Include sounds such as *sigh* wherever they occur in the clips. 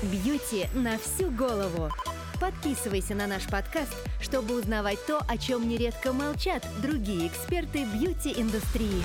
Бьюти на всю голову. Подписывайся на наш подкаст, чтобы узнавать то, о чем нередко молчат другие эксперты бьюти-индустрии.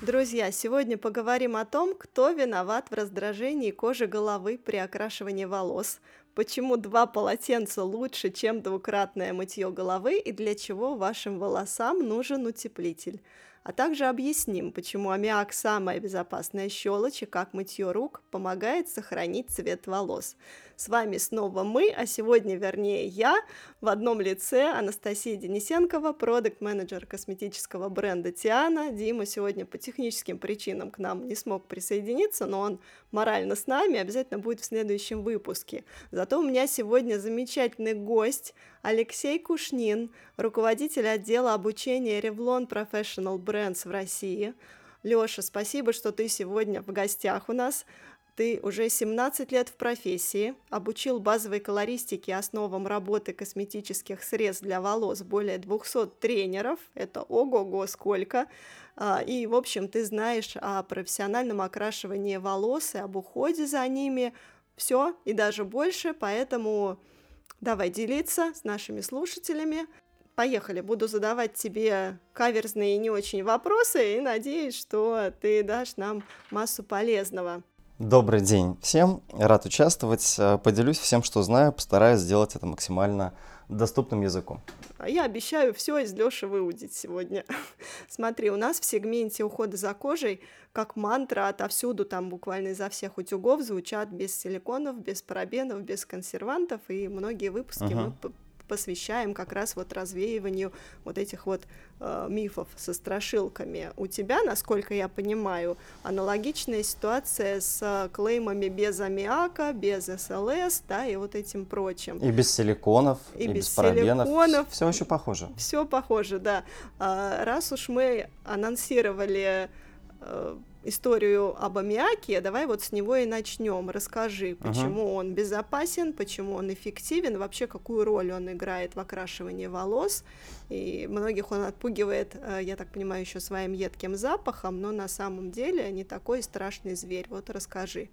Друзья, сегодня поговорим о том, кто виноват в раздражении кожи головы при окрашивании волос, почему два полотенца лучше, чем двукратное мытье головы и для чего вашим волосам нужен утеплитель а также объясним, почему аммиак – самая безопасная щелочь и как мытье рук помогает сохранить цвет волос. С вами снова мы, а сегодня, вернее, я в одном лице Анастасия Денисенкова, продукт-менеджер косметического бренда Тиана. Дима сегодня по техническим причинам к нам не смог присоединиться, но он морально с нами, обязательно будет в следующем выпуске. Зато у меня сегодня замечательный гость Алексей Кушнин, руководитель отдела обучения Revlon Professional Brands в России. Лёша, спасибо, что ты сегодня в гостях у нас. Ты уже 17 лет в профессии, обучил базовой колористике основам работы косметических средств для волос более 200 тренеров, это ого-го сколько, а, и, в общем, ты знаешь о профессиональном окрашивании волос и об уходе за ними, все и даже больше, поэтому давай делиться с нашими слушателями. Поехали, буду задавать тебе каверзные и не очень вопросы и надеюсь, что ты дашь нам массу полезного. Добрый день всем, рад участвовать, э, поделюсь всем, что знаю, постараюсь сделать это максимально доступным языком. А я обещаю все из Лёши выудить сегодня. *laughs* Смотри, у нас в сегменте ухода за кожей как мантра отовсюду, там буквально изо всех утюгов звучат без силиконов, без парабенов, без консервантов, и многие выпуски uh-huh. мы посвящаем как раз вот развеиванию вот этих вот э, мифов со страшилками. У тебя, насколько я понимаю, аналогичная ситуация с э, клеймами без аммиака, без СЛС, да, и вот этим прочим. И без силиконов, и, и без, без парабенов. Силиконов. Все еще похоже. Все похоже, да. А, раз уж мы анонсировали э, историю об аммиаке, давай вот с него и начнем. Расскажи, почему uh-huh. он безопасен, почему он эффективен, вообще какую роль он играет в окрашивании волос. И многих он отпугивает, э, я так понимаю, еще своим едким запахом, но на самом деле не такой страшный зверь. Вот расскажи.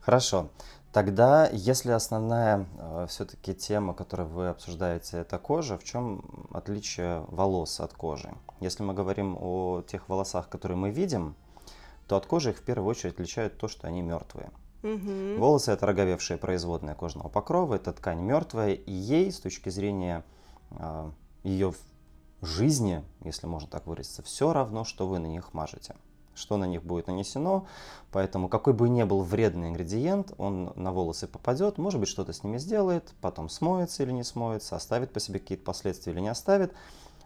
Хорошо. Тогда, если основная э, все-таки тема, которую вы обсуждаете, это кожа, в чем отличие волос от кожи? Если мы говорим о тех волосах, которые мы видим, то от кожи их в первую очередь отличает то, что они мертвые. Угу. Волосы это роговевшая производная кожного покрова, это ткань мертвая, и ей с точки зрения э, а, ее жизни, если можно так выразиться, все равно, что вы на них мажете, что на них будет нанесено, поэтому какой бы ни был вредный ингредиент, он на волосы попадет, может быть что-то с ними сделает, потом смоется или не смоется, оставит по себе какие-то последствия или не оставит,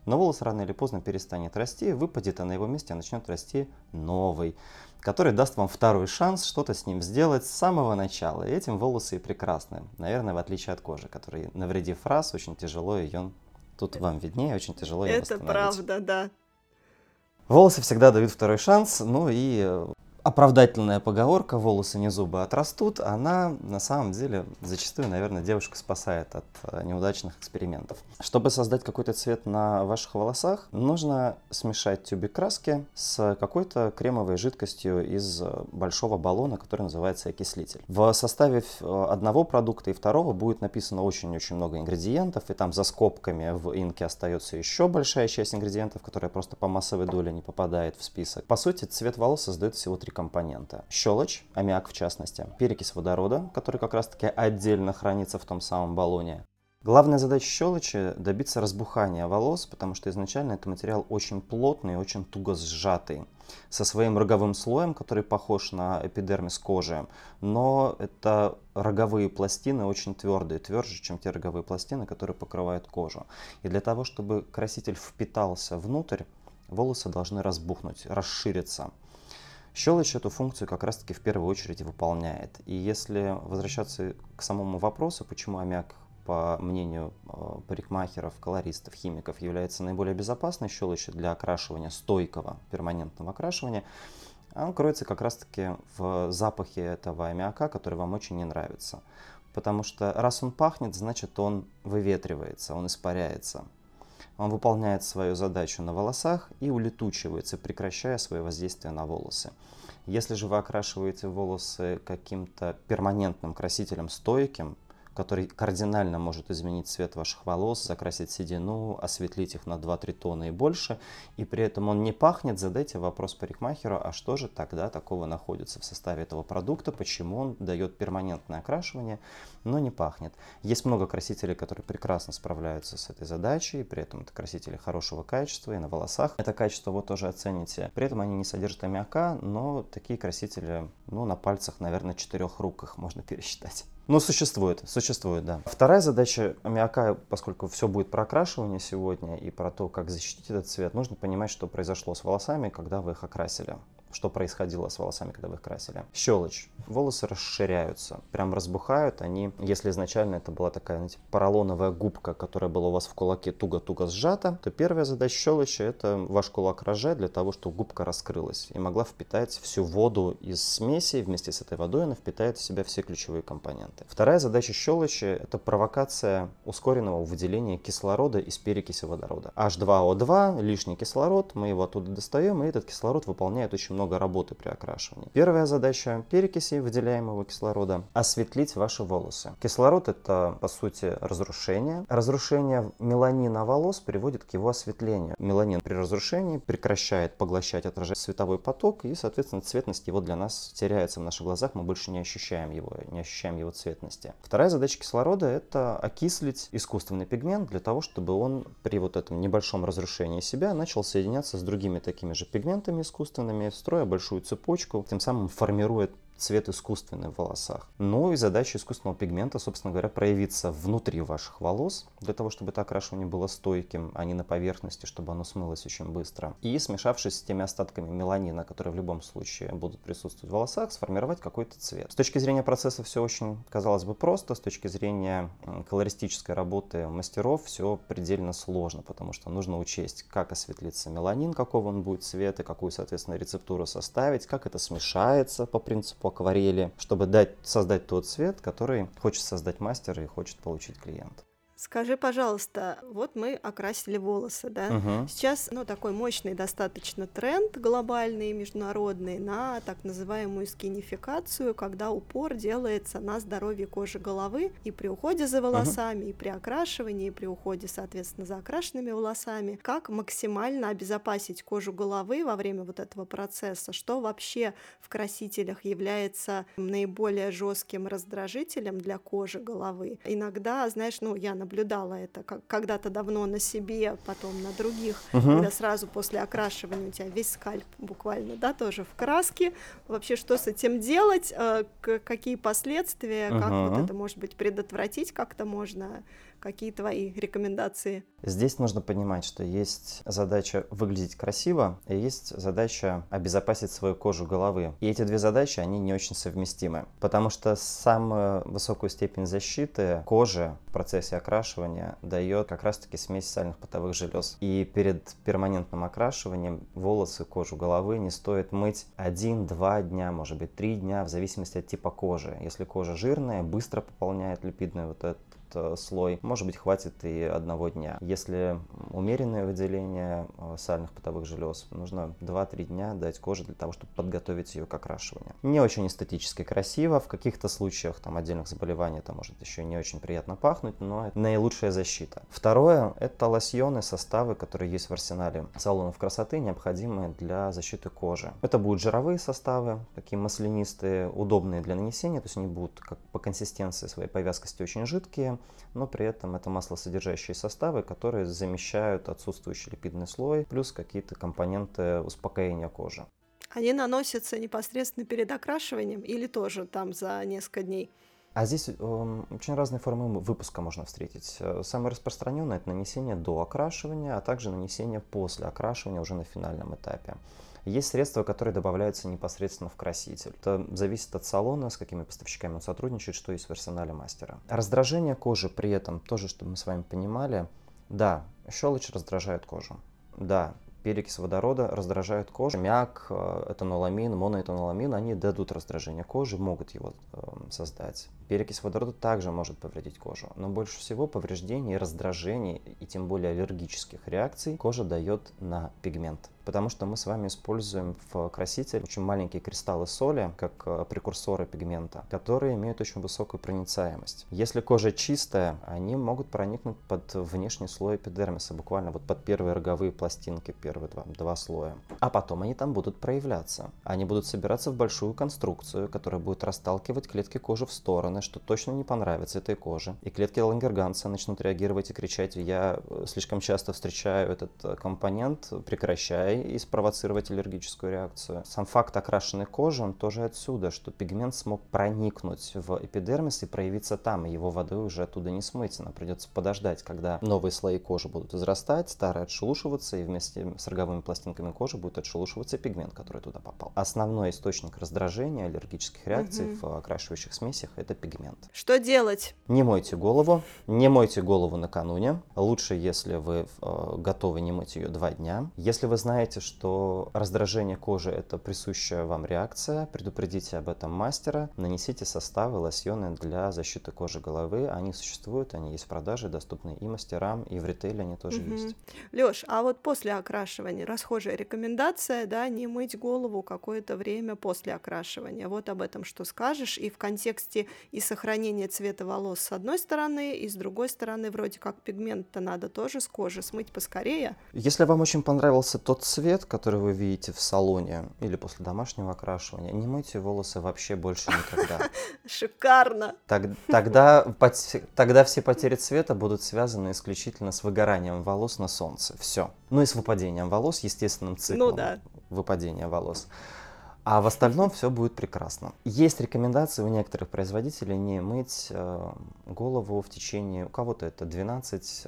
но волос рано или поздно перестанет расти, выпадет, а на его месте начнет расти новый, который даст вам второй шанс что-то с ним сделать с самого начала. И этим волосы и прекрасны. Наверное, в отличие от кожи, который, навредив раз, очень тяжело ее, тут вам виднее, очень тяжело ее Это правда, да. Волосы всегда дают второй шанс, ну и э, оправдательная поговорка «волосы не зубы отрастут», она на самом деле зачастую, наверное, девушка спасает от э, неудачных экспериментов. Чтобы создать какой-то цвет на ваших волосах, нужно смешать тюбик краски с какой-то кремовой жидкостью из э, большого баллона, который называется окислитель. В составе э, одного продукта и второго будет написано очень-очень много ингредиентов, и там за скобками в инке остается еще большая часть ингредиентов, которая просто по массовой доле не попадает в список. По сути, цвет волос создает всего три компонента. Щелочь, аммиак в частности, перекись водорода, который как раз-таки отдельно хранится в том самом баллоне. Главная задача щелочи – добиться разбухания волос, потому что изначально это материал очень плотный, очень туго сжатый, со своим роговым слоем, который похож на эпидермис кожи, но это роговые пластины очень твердые, тверже, чем те роговые пластины, которые покрывают кожу. И для того, чтобы краситель впитался внутрь, волосы должны разбухнуть, расшириться. Щелочь эту функцию как раз-таки в первую очередь выполняет. И если возвращаться к самому вопросу, почему аммиак, по мнению э, парикмахеров, колористов, химиков, является наиболее безопасной щелочью для окрашивания, стойкого перманентного окрашивания, он кроется как раз-таки в запахе этого аммиака, который вам очень не нравится. Потому что раз он пахнет, значит он выветривается, он испаряется. Он выполняет свою задачу на волосах и улетучивается, прекращая свое воздействие на волосы. Если же вы окрашиваете волосы каким-то перманентным красителем стойким, который кардинально может изменить цвет ваших волос, закрасить седину, осветлить их на 2-3 тона и больше, и при этом он не пахнет, задайте вопрос парикмахеру, а что же тогда такого находится в составе этого продукта, почему он дает перманентное окрашивание, но не пахнет. Есть много красителей, которые прекрасно справляются с этой задачей, при этом это красители хорошего качества, и на волосах это качество вы тоже оцените. При этом они не содержат аммиака, но такие красители, ну, на пальцах, наверное, четырех рук их можно *laughs* пересчитать. Ну, существует, существует, да. Вторая задача аммиака, поскольку все будет про окрашивание сегодня и про то, как защитить этот цвет, нужно понимать, что произошло с волосами, когда вы их окрасили что происходило с волосами, когда вы их красили. Щелочь. Волосы расширяются, прям разбухают. Они, если изначально это была такая, знаете, поролоновая губка, которая была у вас в кулаке туго-туго сжата, то первая задача щелочи – это ваш кулак рожать для того, чтобы губка раскрылась и могла впитать всю воду из смеси. Вместе с этой водой она впитает в себя все ключевые компоненты. Вторая задача щелочи – это провокация ускоренного выделения кислорода из перекиси водорода. H2O2, лишний кислород, мы его оттуда достаем, и этот кислород выполняет очень много работы при окрашивании. Первая задача перекиси выделяемого кислорода – осветлить ваши волосы. Кислород – это, по сути, разрушение. Разрушение меланина волос приводит к его осветлению. Меланин при разрушении прекращает поглощать, отражать световой поток, и, соответственно, цветность его для нас теряется в наших глазах, мы больше не ощущаем его, не ощущаем его цветности. Вторая задача кислорода – это окислить искусственный пигмент для того, чтобы он при вот этом небольшом разрушении себя начал соединяться с другими такими же пигментами искусственными, строя большую цепочку, тем самым формирует цвет искусственный в волосах. Ну и задача искусственного пигмента, собственно говоря, проявиться внутри ваших волос, для того, чтобы это окрашивание было стойким, а не на поверхности, чтобы оно смылось очень быстро. И смешавшись с теми остатками меланина, которые в любом случае будут присутствовать в волосах, сформировать какой-то цвет. С точки зрения процесса все очень, казалось бы, просто, с точки зрения колористической работы мастеров все предельно сложно, потому что нужно учесть, как осветлится меланин, какого он будет цвета, какую, соответственно, рецептуру составить, как это смешается по принципу акварели, чтобы дать, создать тот цвет, который хочет создать мастер и хочет получить клиент. Скажи, пожалуйста, вот мы окрасили волосы, да? Угу. Сейчас, ну, такой мощный достаточно тренд глобальный, международный, на так называемую скинификацию, когда упор делается на здоровье кожи головы и при уходе за волосами, угу. и при окрашивании, и при уходе, соответственно, за окрашенными волосами. Как максимально обезопасить кожу головы во время вот этого процесса? Что вообще в красителях является наиболее жестким раздражителем для кожи головы? Иногда, знаешь, ну, я, наблюдала это как когда-то давно на себе, потом на других, угу. когда сразу после окрашивания у тебя весь скальп буквально, да, тоже в краске. Вообще, что с этим делать, э, какие последствия, угу. как вот это, может быть, предотвратить как-то можно? Какие твои рекомендации? Здесь нужно понимать, что есть задача выглядеть красиво, и есть задача обезопасить свою кожу головы. И эти две задачи, они не очень совместимы, потому что самую высокую степень защиты кожи в процессе окрашивания дает как раз-таки смесь сальных потовых желез. И перед перманентным окрашиванием волосы, кожу головы не стоит мыть 1-2 дня, может быть 3 дня, в зависимости от типа кожи. Если кожа жирная, быстро пополняет липидный вот этот Э, слой. Может быть, хватит и одного дня. Если умеренное выделение э, сальных потовых желез, нужно 2-3 дня дать коже для того, чтобы подготовить ее к окрашиванию. Не очень эстетически красиво, в каких-то случаях там отдельных заболеваний это может еще не очень приятно пахнуть, но это наилучшая защита. Второе – это лосьоны, составы, которые есть в арсенале салонов красоты, необходимые для защиты кожи. Это будут жировые составы, такие маслянистые, удобные для нанесения, то есть они будут как по консистенции своей по вязкости очень жидкие, но при этом это маслосодержащие составы, которые замещают отсутствующий липидный слой, плюс какие-то компоненты успокоения кожи. Они наносятся непосредственно перед окрашиванием или тоже там за несколько дней? А здесь э, очень разные формы выпуска можно встретить. Э, самое распространенное это нанесение до окрашивания, а также нанесение после окрашивания уже на финальном этапе. Есть средства, которые добавляются непосредственно в краситель. Это зависит от салона, с какими поставщиками он сотрудничает, что есть в арсенале мастера. Раздражение кожи при этом, тоже, чтобы мы с вами понимали, да, щелочь раздражает кожу. Да, перекись водорода раздражает кожу. Мяк, э, этаноламин, моноэтаноламин, они дадут раздражение кожи, могут его э, создать. Перекись водорода также может повредить кожу, но больше всего повреждений, раздражений и тем более аллергических реакций кожа дает на пигмент Потому что мы с вами используем в краситель очень маленькие кристаллы соли, как э, прекурсоры пигмента, которые имеют очень высокую проницаемость. Если кожа чистая, они могут проникнуть под внешний слой эпидермиса, буквально вот под первые роговые пластинки, первые два, два слоя. А потом они там будут проявляться. Они будут собираться в большую конструкцию, которая будет расталкивать клетки кожи в стороны, что точно не понравится этой коже. И клетки лангерганца начнут реагировать и кричать, я э, слишком часто встречаю этот э, компонент, прекращай и спровоцировать аллергическую реакцию. Сам факт окрашенной кожи, он тоже отсюда, что пигмент смог проникнуть в эпидермис и проявиться там, и его водой уже оттуда не смыть. Нам придется подождать, когда новые слои кожи будут израстать, старые отшелушиваться, и вместе с роговыми пластинками кожи будет отшелушиваться пигмент, который туда попал. Основной источник раздражения, аллергических реакций угу. в окрашивающих смесях – это пигмент. Что делать? Не мойте голову, не мойте голову накануне. Лучше, если вы э, готовы не мыть ее два дня. Если вы знаете, что раздражение кожи – это присущая вам реакция, предупредите об этом мастера, нанесите составы, лосьоны для защиты кожи головы. Они существуют, они есть в продаже, доступны и мастерам, и в ритейле они тоже угу. есть. Леш, а вот после окрашивания расхожая рекомендация, да, не мыть голову какое-то время после окрашивания. Вот об этом что скажешь? И в контексте и сохранения цвета волос с одной стороны, и с другой стороны, вроде как пигмент-то надо тоже с кожи смыть поскорее. Если вам очень понравился тот цвет, который вы видите в салоне или после домашнего окрашивания, не мойте волосы вообще больше никогда. *laughs* Шикарно! Тогда, тогда все потери цвета будут связаны исключительно с выгоранием волос на солнце. Все. Ну и с выпадением волос, естественным циклом ну, да. выпадения волос. А в остальном все будет прекрасно. Есть рекомендации у некоторых производителей не мыть э, голову в течение, у кого-то это 12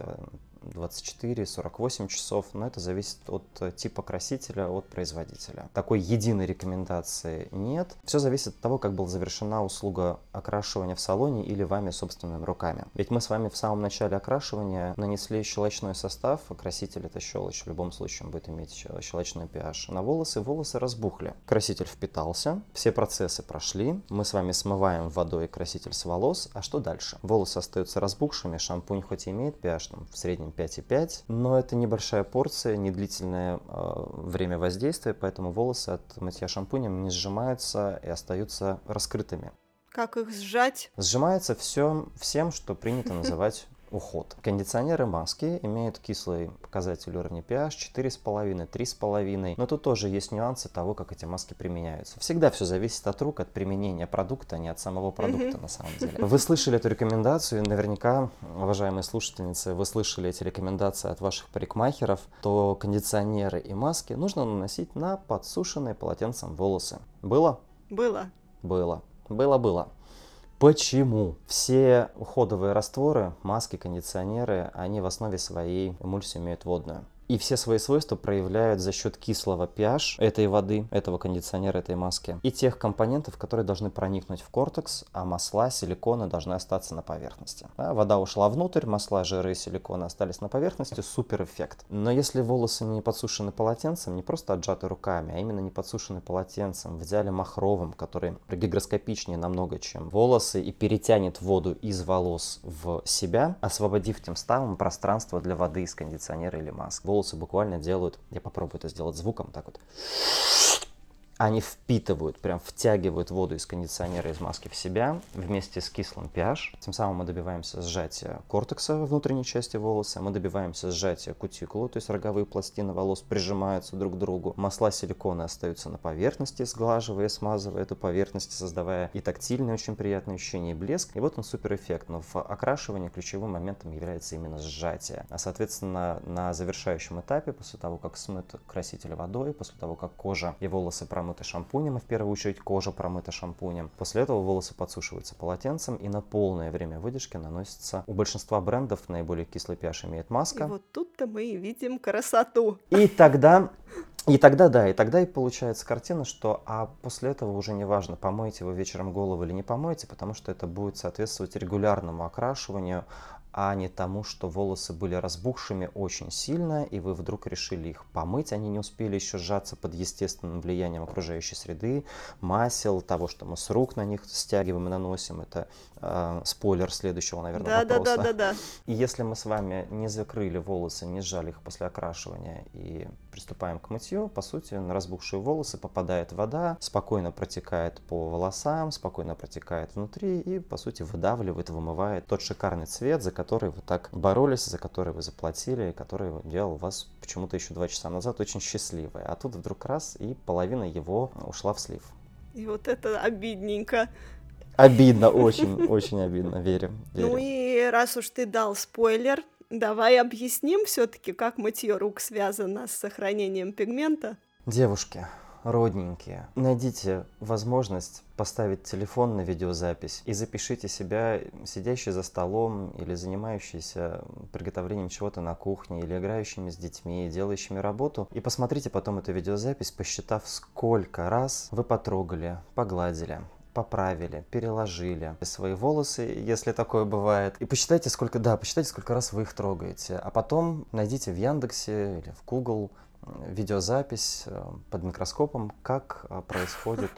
24, 48 часов, но это зависит от э, типа красителя, от производителя. Такой единой рекомендации нет. Все зависит от того, как была завершена услуга окрашивания в салоне или вами собственными руками. Ведь мы с вами в самом начале окрашивания нанесли щелочной состав, краситель это щелочь, в любом случае он будет иметь щелочной pH на волосы, волосы разбухли. Краситель впитался, все процессы прошли, мы с вами смываем водой краситель с волос, а что дальше? Волосы остаются разбухшими, шампунь хоть и имеет pH там, в среднем 5,5, но это небольшая порция, не длительное э, время воздействия, поэтому волосы от мытья шампунем не сжимаются и остаются раскрытыми. Как их сжать? Сжимается все всем, что принято *laughs* называть уход. Кондиционеры маски имеют кислый показатель уровня pH 4,5, 3,5, но тут тоже есть нюансы того, как эти маски применяются. Всегда все зависит от рук, от применения продукта, а не от самого продукта на самом деле. Вы слышали эту рекомендацию, наверняка, уважаемые слушательницы, вы слышали эти рекомендации от ваших парикмахеров, то кондиционеры и маски нужно наносить на подсушенные полотенцем волосы. Было? Было. Было. Было-было. Почему? Все уходовые растворы, маски, кондиционеры, они в основе своей эмульсию имеют водную и все свои свойства проявляют за счет кислого pH этой воды, этого кондиционера, этой маски, и тех компонентов, которые должны проникнуть в кортекс, а масла, силиконы должны остаться на поверхности. Да, вода ушла внутрь, масла, жиры и силиконы остались на поверхности, супер эффект. Но если волосы не подсушены полотенцем, не просто отжаты руками, а именно не подсушены полотенцем, в идеале махровым, который гигроскопичнее намного, чем волосы, и перетянет воду из волос в себя, освободив тем самым пространство для воды из кондиционера или маски волосы буквально делают, я попробую это сделать звуком, так вот они впитывают, прям втягивают воду из кондиционера, из маски в себя вместе с кислым pH. Тем самым мы добиваемся сжатия кортекса внутренней части волоса, мы добиваемся сжатия кутикулы, то есть роговые пластины волос прижимаются друг к другу. Масла силикона остаются на поверхности, сглаживая, смазывая эту поверхность, создавая и тактильное очень приятное ощущение, и блеск. И вот он супер эффект. Но в окрашивании ключевым моментом является именно сжатие. А соответственно на завершающем этапе, после того, как смыт краситель водой, после того, как кожа и волосы промыты промыты шампунем, и в первую очередь кожа промыта шампунем. После этого волосы подсушиваются полотенцем и на полное время выдержки наносится. У большинства брендов наиболее кислый pH имеет маска. И вот тут-то мы и видим красоту. И тогда и тогда, да, и тогда и получается картина, что а после этого уже не важно, помоете вы вечером голову или не помоете, потому что это будет соответствовать регулярному окрашиванию, а не тому, что волосы были разбухшими очень сильно, и вы вдруг решили их помыть, они не успели еще сжаться под естественным влиянием окружающей среды, масел, того, что мы с рук на них стягиваем и наносим. Это э, спойлер следующего, наверное, да, вопроса. Да, да, да, да. И если мы с вами не закрыли волосы, не сжали их после окрашивания и приступаем к мытью, по сути, на разбухшие волосы попадает вода, спокойно протекает по волосам, спокойно протекает внутри и, по сути, выдавливает, вымывает тот шикарный цвет, за который вы так боролись, за который вы заплатили, который делал вас почему-то еще два часа назад очень счастливой. А тут вдруг раз, и половина его ушла в слив. И вот это обидненько. Обидно, очень, очень обидно, верю, верю. Ну и раз уж ты дал спойлер, давай объясним все-таки, как мытье рук связано с сохранением пигмента. Девушки, родненькие, найдите возможность поставить телефон на видеозапись и запишите себя, сидящий за столом или занимающийся приготовлением чего-то на кухне, или играющими с детьми, делающими работу, и посмотрите потом эту видеозапись, посчитав, сколько раз вы потрогали, погладили, поправили, переложили свои волосы, если такое бывает. И посчитайте, сколько, да, посчитайте, сколько раз вы их трогаете. А потом найдите в Яндексе или в Google видеозапись э, под микроскопом, как э, происходит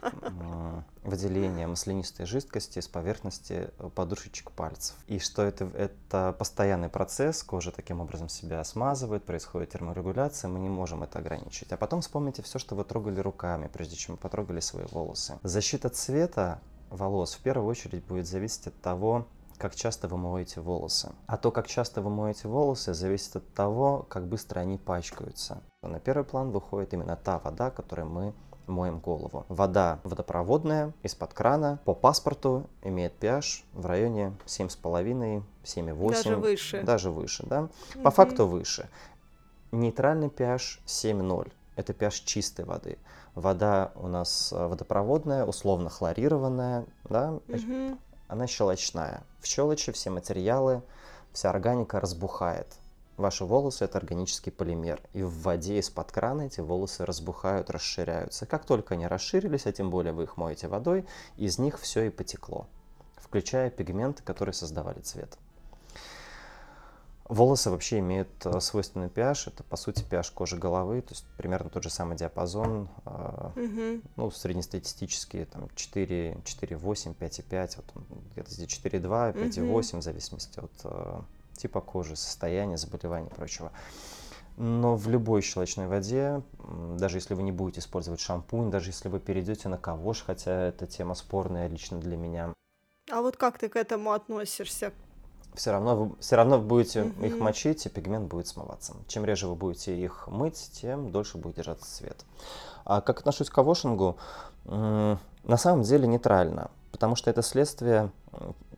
выделение маслянистой жидкости с поверхности э, подушечек пальцев. И что это, это постоянный процесс, кожа таким образом себя смазывает, происходит терморегуляция, мы не можем это ограничить. А потом вспомните все, что вы трогали руками, прежде чем потрогали свои волосы. Защита цвета волос в первую очередь будет зависеть от того, как часто вы моете волосы. А то, как часто вы моете волосы, зависит от того, как быстро они пачкаются. На первый план выходит именно та вода, которой мы моем голову. Вода водопроводная, из-под крана, по паспорту имеет pH в районе 7,5, 7,8. Даже выше. Даже выше, да. По факту выше. Нейтральный pH 7,0. Это pH чистой воды. Вода у нас э, водопроводная, условно хлорированная, да, Мгм. она щелочная. В щелочи все материалы, вся органика разбухает. Ваши волосы – это органический полимер. И в воде из-под крана эти волосы разбухают, расширяются. Как только они расширились, а тем более вы их моете водой, из них все и потекло, включая пигменты, которые создавали цвет. Волосы вообще имеют э, свойственный pH, это по сути pH кожи головы, то есть примерно тот же самый диапазон, Мгм. ну, среднестатистические, там, 4, 4,8, 5,5, вот где-то здесь 4,2, 5,8, в зависимости от э, типа кожи, состояния, заболеваний и прочего. Но в любой щелочной воде, даже если вы не будете использовать шампунь, даже если вы перейдете на ковош, хотя эта тема спорная лично для меня, А вот как ты к этому относишься? все равно вы, все равно вы будете их Мгм. мочить, и пигмент будет смываться. Чем реже вы будете их мыть, тем дольше будет держаться цвет. А как отношусь к кавошингу? На самом деле нейтрально, потому что это следствие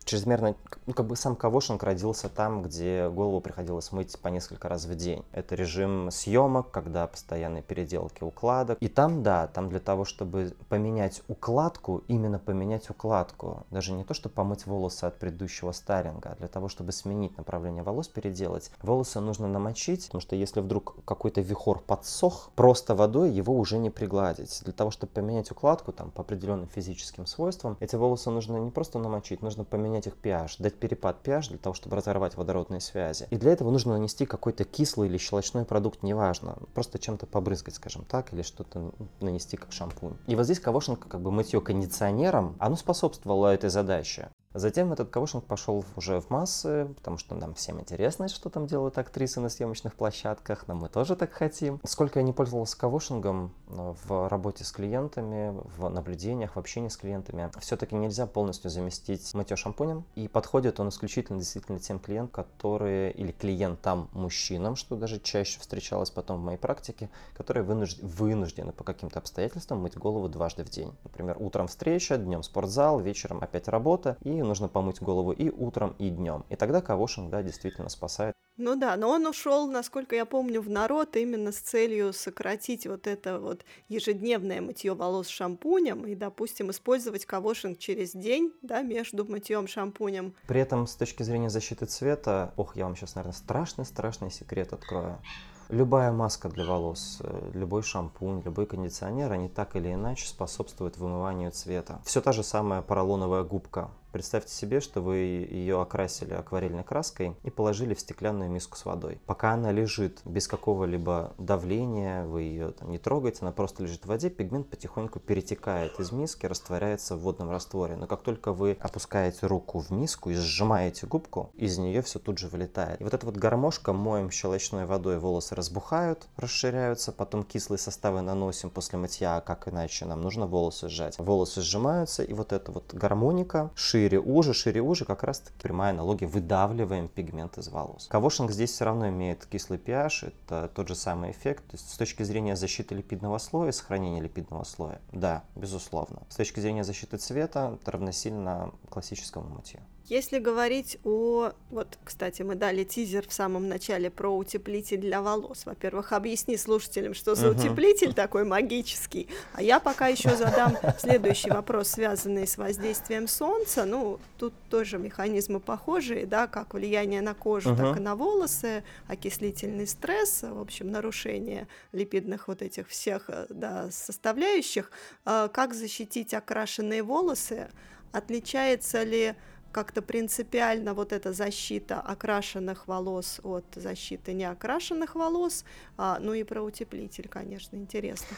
чрезмерно... Ну, как бы сам кавошинг родился там, где голову приходилось мыть по несколько раз в день. Это режим съемок, когда постоянные переделки укладок. И там, да, там для того, чтобы поменять укладку, именно поменять укладку, даже не то, чтобы помыть волосы от предыдущего стайлинга, а для того, чтобы сменить направление волос, переделать, волосы нужно намочить, потому что если вдруг какой-то вихор подсох, просто водой его уже не пригладить. Для того, чтобы поменять укладку там, по определенным физическим свойствам, эти волосы нужно не просто намочить, нужно поменять их pH, дать перепад pH для того, чтобы разорвать водородные связи. И для этого нужно нанести какой-то кислый или щелочной продукт, неважно, просто чем-то побрызгать, скажем так, или что-то нанести как шампунь. И вот здесь кавошинг, как бы мытье кондиционером, оно способствовало этой задаче. Затем этот кавошинг пошел уже в массы, потому что нам всем интересно, что там делают актрисы на съемочных площадках, но мы тоже так хотим. Сколько я не пользовался кавошингом э, в работе с клиентами, в наблюдениях, в общении с клиентами, все-таки нельзя полностью заместить мытье шампунем. И подходит он исключительно действительно тем клиентам, которые, или клиентам мужчинам, что даже чаще встречалось потом в моей практике, которые вынужд- вынуждены по каким-то обстоятельствам мыть голову дважды в день. Например, утром встреча, днем спортзал, вечером опять работа, и нужно помыть голову и утром, и днем. И тогда кавошинг, да, действительно спасает. Ну да, но он ушел, насколько я помню, в народ именно с целью сократить вот это вот ежедневное мытье волос шампунем и, допустим, использовать кавошинг через день, да, между мытьем шампунем. При этом, с точки зрения защиты цвета, ох, я вам сейчас, наверное, страшный-страшный секрет открою. Любая маска для волос, э, любой шампунь, любой кондиционер, они так или иначе способствуют вымыванию цвета. Все та же самая поролоновая губка. Представьте себе, что вы ее окрасили акварельной краской и положили в стеклянную миску с водой. Пока она лежит без какого-либо давления, вы ее там не трогаете, она просто лежит в воде, пигмент потихоньку перетекает из миски, растворяется в водном растворе. Но как только вы опускаете руку в миску и сжимаете губку, из нее все тут же вылетает. И вот эта вот гармошка, моем щелочной водой, волосы разбухают, расширяются, потом кислые составы наносим после мытья, а как иначе нам нужно волосы сжать. Волосы сжимаются, и вот эта вот гармоника шире, уже, шире, уже, как раз таки прямая аналогия, выдавливаем пигмент из волос. Кавошинг здесь все равно имеет кислый pH, это тот же самый эффект. То есть с точки зрения защиты липидного слоя, сохранения липидного слоя, да, безусловно. С точки зрения защиты цвета, это равносильно классическому мытью. Если говорить о... Вот, кстати, мы дали тизер в самом начале про утеплитель для волос. Во-первых, объясни слушателям, что за утеплитель такой магический. А я пока еще задам следующий вопрос, связанный с воздействием солнца. Ну, тут тоже механизмы похожие, да, как влияние на кожу, так и на волосы, окислительный стресс, в общем, нарушение липидных вот этих всех да, составляющих. А как защитить окрашенные волосы? Отличается ли как-то принципиально вот эта защита окрашенных волос от защиты неокрашенных волос, а, ну и про утеплитель, конечно, интересно.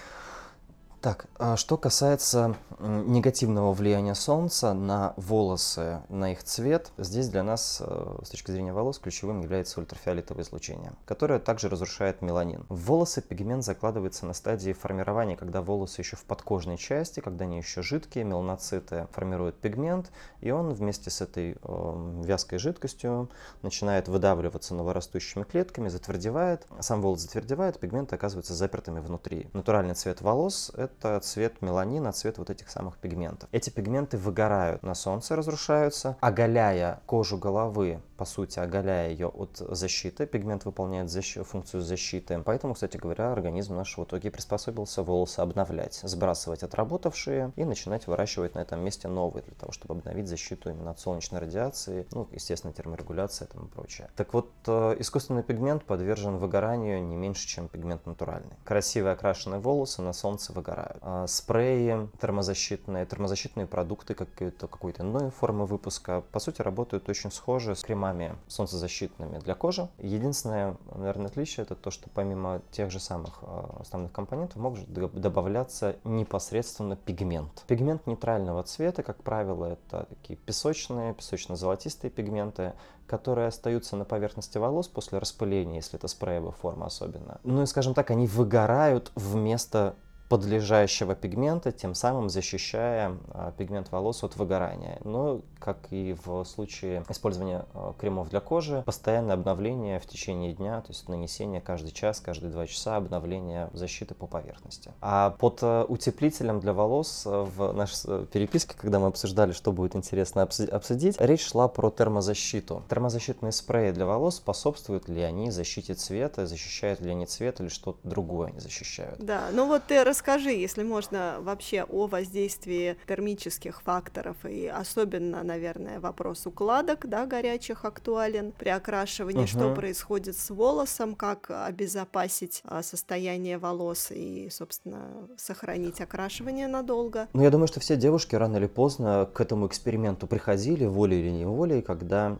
Так, а что касается негативного влияния солнца на волосы, на их цвет, здесь для нас э, с точки зрения волос ключевым является ультрафиолетовое излучение, которое также разрушает меланин. В волосы пигмент закладывается на стадии формирования, когда волосы еще в подкожной части, когда они еще жидкие, меланоциты формируют пигмент, и он вместе с этой э, вязкой жидкостью начинает выдавливаться новорастущими клетками, затвердевает, сам волос затвердевает, пигменты оказываются запертыми внутри. Натуральный цвет волос – это цвет меланина, цвет вот этих самых пигментов. Эти пигменты выгорают на солнце, разрушаются, оголяя кожу головы по сути, оголяя ее от защиты. Пигмент выполняет защ... функцию защиты. Поэтому, кстати говоря, организм наш в итоге приспособился волосы обновлять, сбрасывать отработавшие и начинать выращивать на этом месте новые, для того, чтобы обновить защиту именно от солнечной радиации, ну, естественно, терморегуляция и тому прочее. Так вот, э, искусственный пигмент подвержен выгоранию не меньше, чем пигмент натуральный. Красивые окрашенные волосы на солнце выгорают. А спреи термозащитные, термозащитные продукты, какой-то какой-то иной формы выпуска, по сути, работают очень схожи с кремами солнцезащитными для кожи. Единственное, наверное, отличие это то, что помимо тех же самых э, основных компонентов может добавляться непосредственно пигмент. Пигмент нейтрального цвета, как правило, это такие песочные, песочно-золотистые пигменты, которые остаются на поверхности волос после распыления, если это спреевая форма особенно. Ну и, скажем так, они выгорают вместо подлежащего пигмента, тем самым защищая а, пигмент волос от выгорания. Но, как и в случае использования а, кремов для кожи, постоянное обновление в течение дня, то есть нанесение каждый час, каждые два часа обновление защиты по поверхности. А под а, утеплителем для волос в нашей переписке, когда мы обсуждали, что будет интересно обсудить, речь шла про термозащиту. Термозащитные спреи для волос способствуют ли они защите цвета, защищают ли они цвет или что-то другое они защищают? Да, ну вот ты расскажи, если можно, вообще о воздействии термических факторов и особенно, наверное, вопрос укладок, да, горячих актуален при окрашивании, угу. что происходит с волосом, как обезопасить а, состояние волос и, собственно, сохранить окрашивание надолго. Ну, я думаю, что все девушки рано или поздно к этому эксперименту приходили, волей или неволей, когда,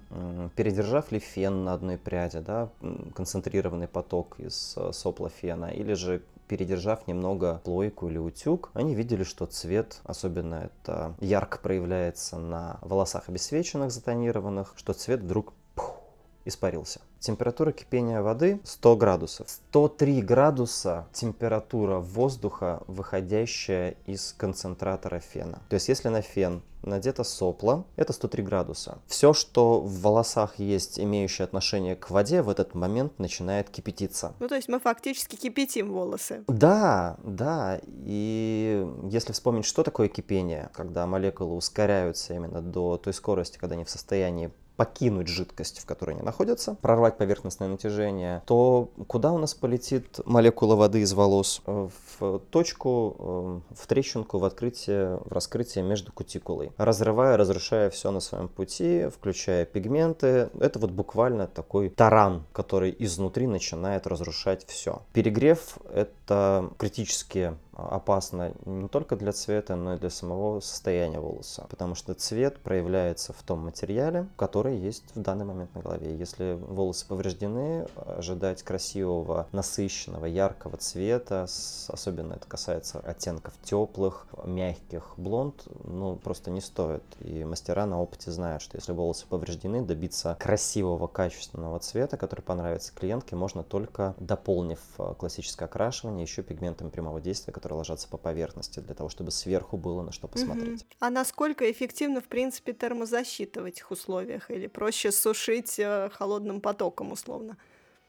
передержав ли фен на одной пряди, да, концентрированный поток из э, сопла фена, или же передержав немного плойку или утюг, они видели, что цвет, особенно это ярко проявляется на волосах обесцвеченных, затонированных, что цвет вдруг пух, испарился. Температура кипения воды 100 градусов. 103 градуса температура воздуха, выходящая из концентратора фена. То есть если на фен надето сопло, это 103 градуса. Все, что в волосах есть, имеющее отношение к воде, в этот момент начинает кипятиться. Ну, то есть мы фактически кипятим волосы. Да, да. И если вспомнить, что такое кипение, когда молекулы ускоряются именно до той скорости, когда они в состоянии покинуть жидкость, в которой они находятся, прорвать поверхностное натяжение, то куда у нас полетит молекула воды из волос? В точку, э, в трещинку, в открытие, в раскрытие между кутикулой, разрывая, разрушая все на своем пути, включая пигменты. Это вот буквально такой таран, который изнутри начинает разрушать все. Перегрев — это критические опасно не только для цвета, но и для самого состояния волоса. Потому что цвет проявляется в том материале, который есть в данный момент на голове. Если волосы повреждены, ожидать красивого, насыщенного, яркого цвета, особенно это касается оттенков теплых, мягких блонд, ну, просто не стоит. И мастера на опыте знают, что если волосы повреждены, добиться красивого, качественного цвета, который понравится клиентке, можно только дополнив э, классическое окрашивание еще пигментами прямого действия, которые ложатся по поверхности, для того, чтобы сверху было на что посмотреть. Угу. А насколько эффективно, в принципе, термозащита в этих условиях? Или проще сушить э, холодным потоком, условно?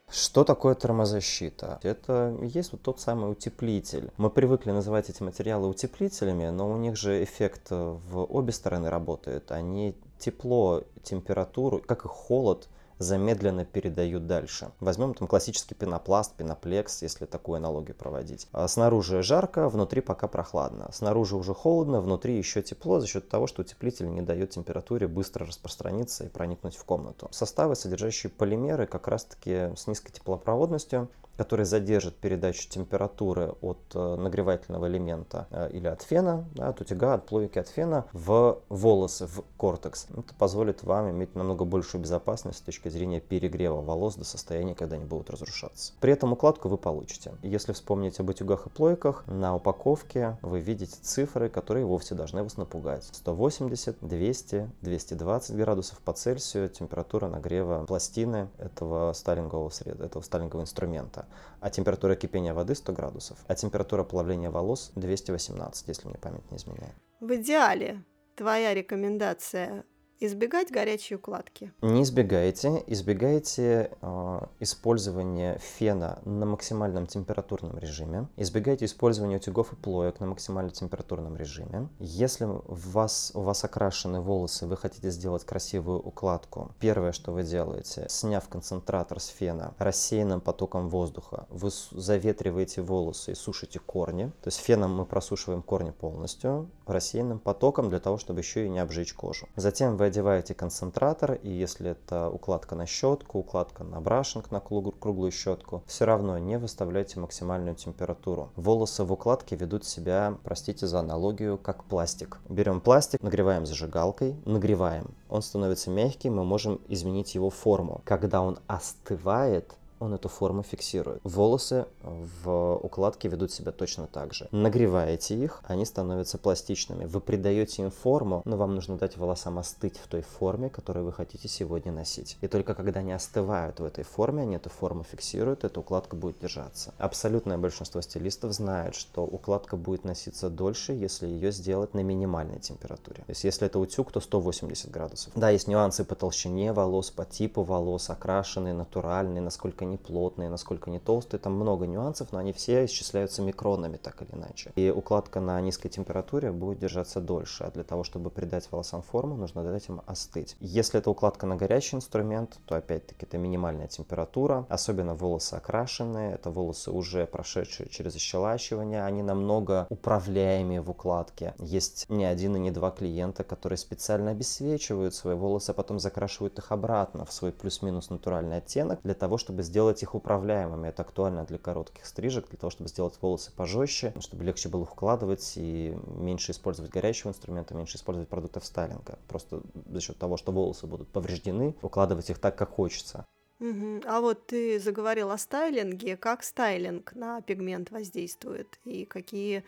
Что такое термозащита? Это есть вот тот самый утеплитель. Мы привыкли называть эти материалы утеплителями, но у них же эффект в обе стороны работает. Они тепло, температуру, как и холод – замедленно передают дальше. Возьмем там классический пенопласт, пеноплекс, если такую аналогию проводить. А снаружи жарко, внутри пока прохладно. Снаружи уже холодно, внутри еще тепло за счет того, что утеплитель не дает температуре быстро распространиться и проникнуть в комнату. Составы, содержащие полимеры, как раз таки с низкой теплопроводностью, который задержит передачу температуры от э, нагревательного элемента э, или от фена, да, от утюга, от плойки, от фена в волосы, в кортекс. Это позволит вам иметь намного большую безопасность с точки зрения перегрева волос до состояния, когда они будут разрушаться. При этом укладку вы получите. Если вспомнить об утюгах и плойках, на упаковке вы видите цифры, которые вовсе должны вас напугать. 180, 200, 220 градусов по Цельсию температура нагрева пластины этого сталингового среда, этого сталингового инструмента а температура кипения воды 100 градусов, а температура плавления волос 218, если мне память не изменяет. В идеале твоя рекомендация Избегать горячей укладки. Не избегайте. Избегайте э, использования фена на максимальном температурном режиме. Избегайте использования утюгов и плоек на максимально температурном режиме. Если у вас, у вас окрашены волосы, вы хотите сделать красивую укладку, первое, что вы делаете, сняв концентратор с фена рассеянным потоком воздуха, вы заветриваете волосы и сушите корни. То есть феном мы просушиваем корни полностью, рассеянным потоком для того, чтобы еще и не обжечь кожу. Затем вы одеваете концентратор, и если это укладка на щетку, укладка на брашинг, на круглую щетку, все равно не выставляйте максимальную температуру. Волосы в укладке ведут себя, простите за аналогию, как пластик. Берем пластик, нагреваем зажигалкой, нагреваем. Он становится мягкий, мы можем изменить его форму. Когда он остывает, он эту форму фиксирует. Волосы в укладке ведут себя точно так же. Нагреваете их, они становятся пластичными. Вы придаете им форму, но вам нужно дать волосам остыть в той форме, которую вы хотите сегодня носить. И только когда они остывают в этой форме, они эту форму фиксируют, эта укладка будет держаться. Абсолютное большинство стилистов знает, что укладка будет носиться дольше, если ее сделать на минимальной температуре. То есть если это утюг, то 180 градусов. Да, есть нюансы по толщине волос, по типу волос, окрашенные, натуральные, насколько они плотные, насколько они толстые. Там много нюансов, но они все исчисляются микронами так или иначе. И укладка на низкой температуре будет держаться дольше. А для того, чтобы придать волосам форму, нужно дать им остыть. Если это укладка на горячий инструмент, то опять-таки это минимальная температура. Особенно волосы окрашенные, это волосы уже прошедшие через ощелачивание. Они намного управляемые в укладке. Есть не один и не два клиента, которые специально обесцвечивают свои волосы, а потом закрашивают их обратно в свой плюс-минус натуральный оттенок для того, чтобы сделать сделать их управляемыми. Это актуально для коротких стрижек, для того, чтобы сделать волосы пожестче, чтобы легче было укладывать и меньше использовать горячего инструмента, меньше использовать продуктов стайлинга. Просто за счет того, что волосы будут повреждены, укладывать их так, как хочется. Угу. А вот ты заговорил о стайлинге. Как стайлинг на пигмент воздействует? И какие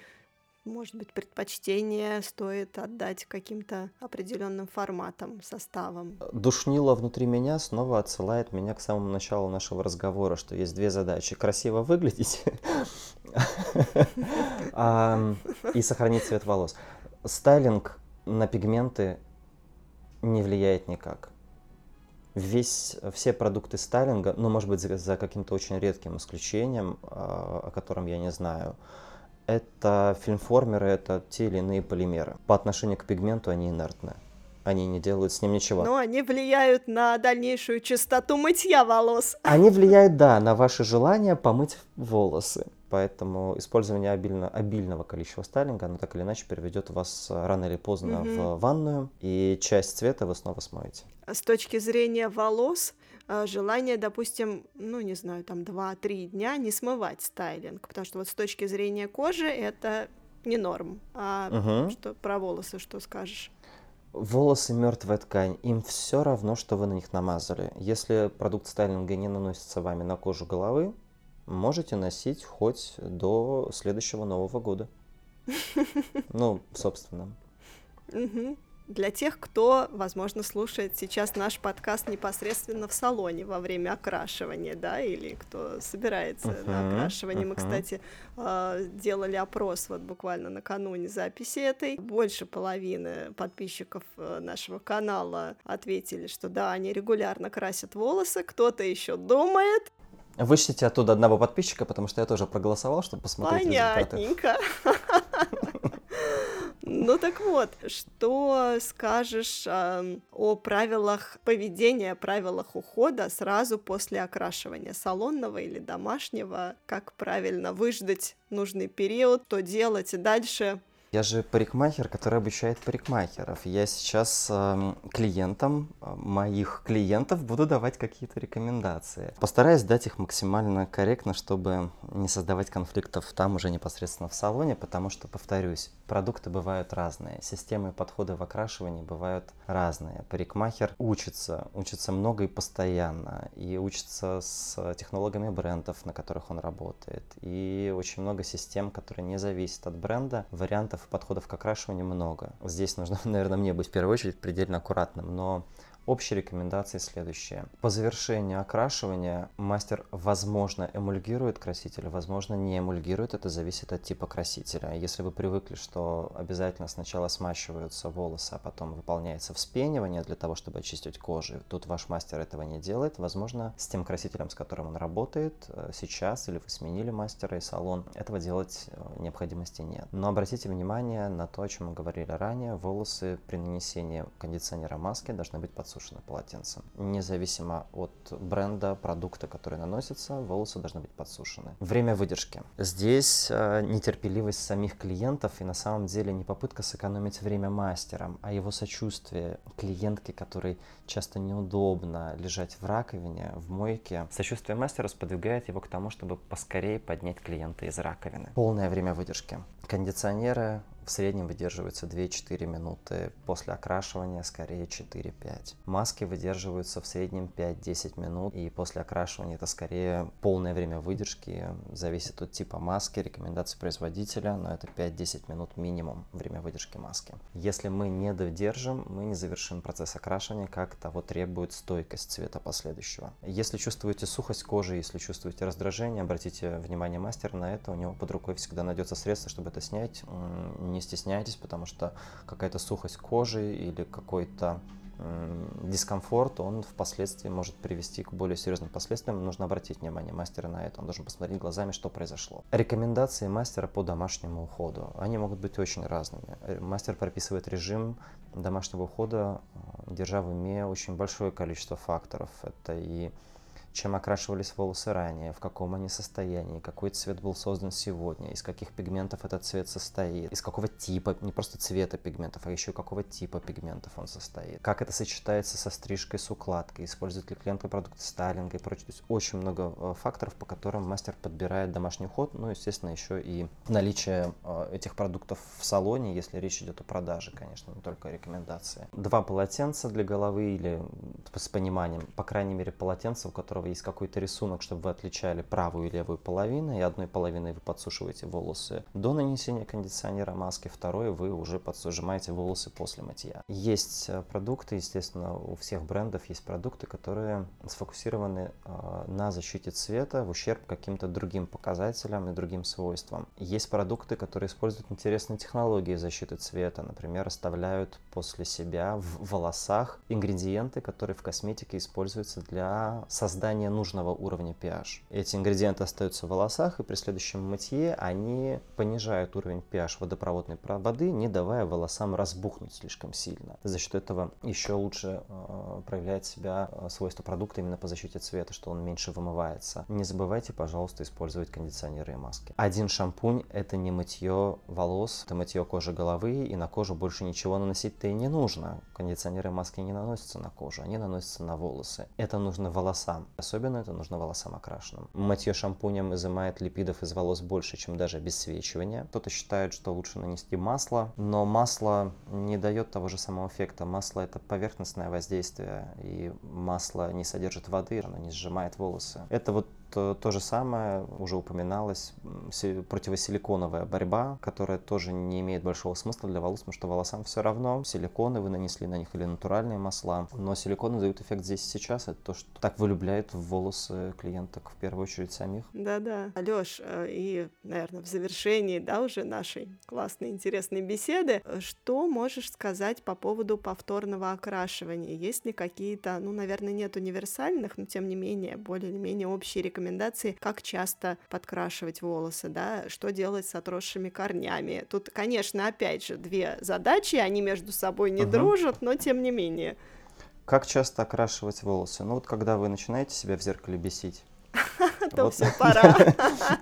может быть, предпочтение стоит отдать каким-то определенным форматам, составам. Душнило внутри меня снова отсылает меня к самому началу нашего разговора, что есть две задачи. Красиво выглядеть *laughs* и сохранить цвет волос. Стайлинг на пигменты не влияет никак. Весь, все продукты стайлинга, ну, может быть, за, за каким-то очень редким исключением, а, о котором я не знаю, это фильмформеры, это те или иные полимеры. По отношению к пигменту они инертны. Они не делают с ним ничего. Но они влияют на дальнейшую чистоту мытья волос. Они влияют, да, на ваше желание помыть волосы. Поэтому использование обильно, обильного количества стайлинга, оно так или иначе переведет вас рано или поздно угу. в ванную, и часть цвета вы снова смоете. с точки зрения волос, э, желание, допустим, ну, не знаю, там 2-3 дня не смывать стайлинг, потому что вот с точки зрения кожи это не норм. А угу. что про волосы что скажешь? Волосы мертвая ткань, им все равно, что вы на них намазали. Если продукт стайлинга не наносится вами на кожу головы, можете носить хоть до следующего Нового года. *laughs* Ну, собственно. Для тех, кто, возможно, слушает сейчас наш подкаст непосредственно в салоне во время окрашивания, да, или кто собирается uh-huh, на окрашивание. Uh-huh. Мы, кстати, а, делали опрос вот буквально накануне записи этой. Больше половины подписчиков э, нашего канала ответили, что да, они регулярно красят волосы, кто-то еще думает, Вышлите оттуда одного подписчика, потому что я тоже проголосовал, чтобы посмотреть Понятненько. Ну так вот, что скажешь э, о правилах поведения, правилах ухода сразу после окрашивания салонного или домашнего? Как правильно выждать нужный период, то делать и дальше я же парикмахер, который обучает парикмахеров. Я сейчас э, клиентам, моих клиентов, буду давать какие-то рекомендации. Постараюсь дать их максимально корректно, чтобы не создавать конфликтов там уже непосредственно в салоне, потому что, повторюсь, продукты бывают разные, системы и подходы в окрашивании бывают разные. Парикмахер учится, учится много и постоянно, и учится с технологами брендов, на которых он работает, и очень много систем, которые не зависят от бренда, вариантов подходов к окрашиванию много. Здесь нужно, *laughs* наверное, мне быть в первую очередь предельно аккуратным, но Общие рекомендации следующие. По завершению окрашивания мастер, возможно, эмульгирует краситель, возможно, не эмульгирует. Это зависит от типа красителя. Если вы привыкли, что обязательно сначала смачиваются волосы, а потом выполняется вспенивание для того, чтобы очистить кожу, тут ваш мастер этого не делает. Возможно, с тем красителем, с которым он работает э, сейчас, или вы сменили мастера и салон, этого делать э, необходимости нет. Но обратите внимание на то, о чем мы говорили ранее. Волосы при нанесении кондиционера маски должны быть под подсушены полотенцем. Независимо от бренда, продукта, который наносится, волосы должны быть подсушены. Время выдержки. Здесь э, нетерпеливость самих клиентов и на самом деле не попытка сэкономить время мастером, а его сочувствие клиентке, которой часто неудобно лежать в раковине, в мойке. Сочувствие мастера сподвигает его к тому, чтобы поскорее поднять клиента из раковины. Полное время выдержки. Кондиционеры в среднем выдерживаются 2-4 минуты, после окрашивания скорее 4-5. Маски выдерживаются в среднем 5-10 минут, и после окрашивания это скорее полное время выдержки, зависит от типа маски, рекомендаций производителя, но это 5-10 минут минимум время выдержки маски. Если мы не додержим, мы не завершим процесс окрашивания, как того требует стойкость цвета последующего. Если чувствуете сухость кожи, если чувствуете раздражение, обратите внимание мастера на это, у него под рукой всегда найдется средство, чтобы это снять, не стесняйтесь, потому что какая-то сухость кожи или какой-то дискомфорт, он впоследствии может привести к более серьезным последствиям. Нужно обратить внимание мастера на это. Он должен посмотреть глазами, что произошло. Рекомендации мастера по домашнему уходу. Они могут быть очень разными. Э, мастер прописывает режим домашнего ухода, э, держа в уме очень большое количество факторов. Это и чем окрашивались волосы ранее, в каком они состоянии, какой цвет был создан сегодня, из каких пигментов этот цвет состоит, из какого типа, не просто цвета пигментов, а еще какого типа пигментов он состоит, как это сочетается со стрижкой, с укладкой, использует ли клиент продукты стайлинга и прочее. То есть очень много э, факторов, по которым мастер подбирает домашний уход, ну, естественно, еще и наличие э, этих продуктов в салоне, если речь идет о продаже, конечно, не только рекомендации. Два полотенца для головы или с пониманием, по крайней мере, полотенца, у которого которого есть какой-то рисунок, чтобы вы отличали правую и левую половину, и одной половиной вы подсушиваете волосы до нанесения кондиционера маски, второй вы уже подсужимаете волосы после мытья. Есть э, продукты, естественно, у всех брендов есть продукты, которые сфокусированы э, на защите цвета в ущерб каким-то другим показателям и другим свойствам. Есть продукты, которые используют интересные технологии защиты цвета, например, оставляют после себя в волосах ингредиенты, которые в косметике используются для создания создания нужного уровня pH. Эти ингредиенты остаются в волосах, и при следующем мытье они понижают уровень pH водопроводной воды, не давая волосам разбухнуть слишком сильно. За счет этого еще лучше э, проявляет себя э, свойства продукта именно по защите цвета, что он меньше вымывается. Не забывайте, пожалуйста, использовать кондиционеры и маски. Один шампунь – это не мытье волос, это мытье кожи головы, и на кожу больше ничего наносить-то и не нужно. Кондиционеры и маски не наносятся на кожу, они наносятся на волосы. Это нужно волосам. Особенно это нужно волосам окрашенным. Мытье шампунем изымает липидов из волос больше, чем даже обесцвечивание. Кто-то считает, что лучше нанести масло, но масло не дает того же самого эффекта. Масло это поверхностное воздействие, и масло не содержит воды, оно не сжимает волосы. Это вот то, то же самое уже упоминалось, противосиликоновая борьба, которая тоже не имеет большого смысла для волос, потому что волосам все равно. Силиконы вы нанесли на них или натуральные масла, но силиконы дают эффект здесь и сейчас. Это то, что так вылюбляет в волосы клиенток в первую очередь самих. Да-да. Алёш, э, и, наверное, в завершении, да, уже нашей классной, интересной беседы, э, что можешь сказать по поводу повторного окрашивания? Есть ли какие-то, ну, наверное, нет универсальных, но тем не менее, более или менее общие рекомендации рекомендации, как часто подкрашивать волосы, да, что делать с отросшими корнями. Тут, конечно, опять же, две задачи, они между собой не угу. дружат, но тем не менее. Как часто окрашивать волосы? Ну вот когда вы начинаете себя в зеркале бесить, *laughs* то все, *laughs* пора.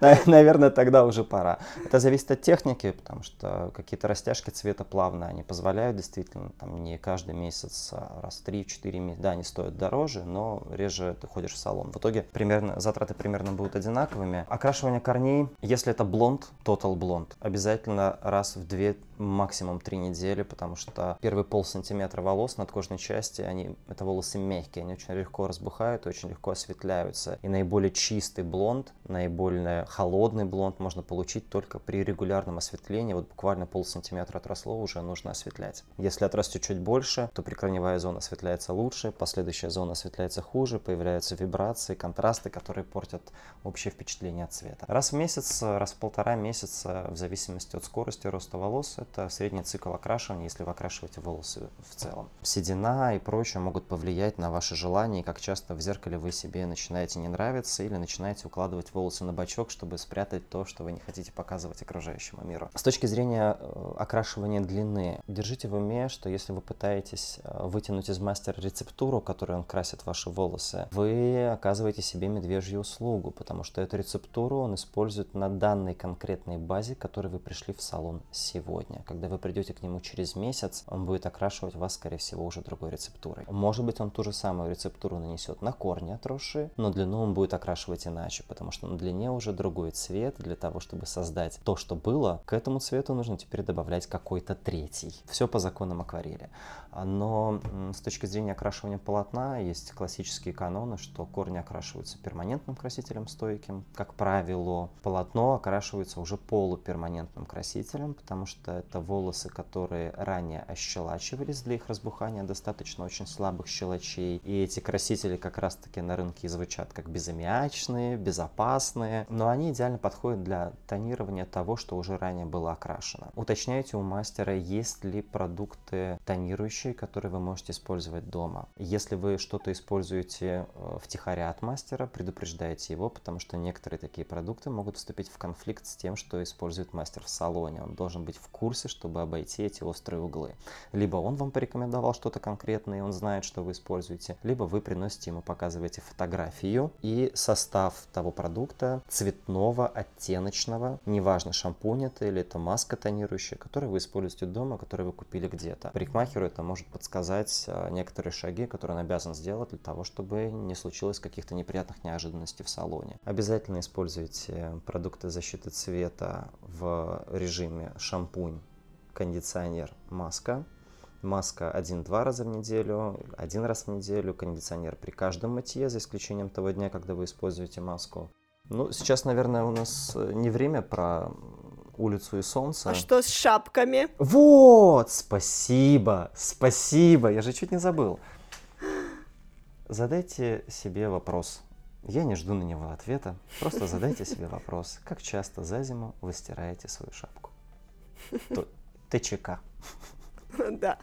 *laughs* Наверное, тогда уже пора. Это зависит от техники, потому что какие-то растяжки цвета плавно, они позволяют действительно, там не каждый месяц, а раз 3-4 месяца, да, они стоят дороже, но реже ты ходишь в салон. В итоге примерно, затраты примерно будут одинаковыми. Окрашивание корней, если это блонд, total блонд, обязательно раз в 2 максимум 3 недели, потому что первый пол сантиметра волос над кожной части, они, это волосы мягкие, они очень легко разбухают, очень легко осветляются. И наиболее чистый блонд, наиболее холодный блонд можно получить только при регулярном осветлении. Вот буквально пол сантиметра отросло, уже нужно осветлять. Если отрастет чуть больше, то прикорневая зона осветляется лучше, последующая зона осветляется хуже, появляются вибрации, контрасты, которые портят общее впечатление от цвета. Раз в месяц, раз в полтора месяца, в зависимости от скорости роста волос, это средний цикл окрашивания, если вы окрашиваете волосы в целом. Седина и прочее могут повлиять на ваши желания, и как часто в зеркале вы себе начинаете не нравиться или начинаете укладывать волосы на бочок, чтобы спрятать то, что вы не хотите показывать окружающему миру. С точки зрения э, окрашивания длины, держите в уме, что если вы пытаетесь э, вытянуть из мастера рецептуру, которой он красит ваши волосы, вы оказываете себе медвежью услугу, потому что эту рецептуру он использует на данной конкретной базе, которой вы пришли в салон сегодня. Когда вы придете к нему через месяц, он будет окрашивать вас, скорее всего, уже другой рецептурой. Может быть, он ту же самую рецептуру нанесет на корни отросшие, но длину он будет окрашивать иначе, потому что на длине уже другой цвет. Для того, чтобы создать то, что было, к этому цвету нужно теперь добавлять какой-то третий. Все по законам акварели. Но с точки зрения окрашивания полотна есть классические каноны, что корни окрашиваются перманентным красителем стойким. Как правило, полотно окрашивается уже полуперманентным красителем, потому что это волосы, которые ранее ощелачивались для их разбухания, достаточно очень слабых щелочей. И эти красители как раз-таки на рынке звучат как безаммиачные, безопасные, но они идеально подходят для тонирования того, что уже ранее было окрашено. Уточняйте у мастера, есть ли продукты тонирующие, которые вы можете использовать дома. Если вы что-то используете э, втихаря от мастера, предупреждайте его, потому что некоторые такие продукты могут вступить в конфликт с тем, что использует мастер в салоне. Он должен быть в курсе, чтобы обойти эти острые углы. Либо он вам порекомендовал что-то конкретное, и он знает, что вы используете, либо вы приносите ему, показываете фотографию и состав того продукта цветного, оттеночного, неважно, шампунь это или это маска тонирующая, которую вы используете дома, которую вы купили где-то. Парикмахеру это может подсказать а, некоторые шаги, которые он обязан сделать для того, чтобы не случилось каких-то неприятных неожиданностей в салоне. Обязательно используйте продукты защиты цвета в режиме шампунь кондиционер, маска. Маска один-два раза в неделю, один раз в неделю, кондиционер при каждом мытье, за исключением того дня, когда вы используете маску. Ну, сейчас, наверное, у нас э, не время про улицу и солнце. А что с шапками? Вот, спасибо, спасибо, я же чуть не забыл. Задайте себе вопрос. Я не жду на него ответа, просто задайте себе вопрос. Как часто за зиму вы стираете свою шапку? ТЧК. *laughs* Да.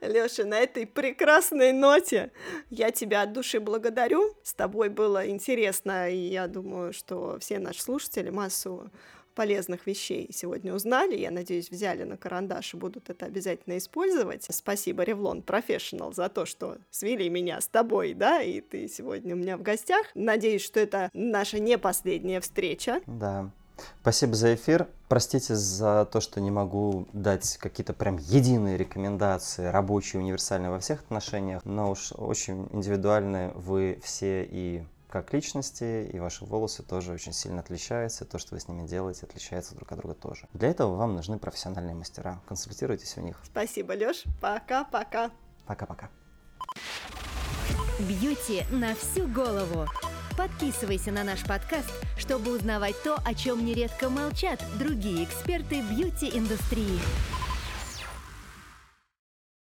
Леша, на этой прекрасной ноте я тебя от души благодарю. С тобой было интересно, и я думаю, что все наши слушатели массу полезных вещей сегодня узнали. Я надеюсь, взяли на карандаш и будут это обязательно использовать. Спасибо, Ревлон Профессионал, за то, что свели меня с тобой, да, и ты сегодня у меня в гостях. Надеюсь, что это наша не последняя встреча. Да. Спасибо за эфир. Простите за то, что не могу дать какие-то прям единые рекомендации, рабочие, универсальные во всех отношениях, но уж очень индивидуальны вы все и как личности, и ваши волосы тоже очень сильно отличаются, то, что вы с ними делаете, отличается друг от друга тоже. Для этого вам нужны профессиональные мастера. Консультируйтесь у них. Спасибо, Лёш. Пока-пока. Пока-пока. Бьюти на всю голову. Подписывайся на наш подкаст, чтобы узнавать то, о чем нередко молчат другие эксперты бьюти-индустрии.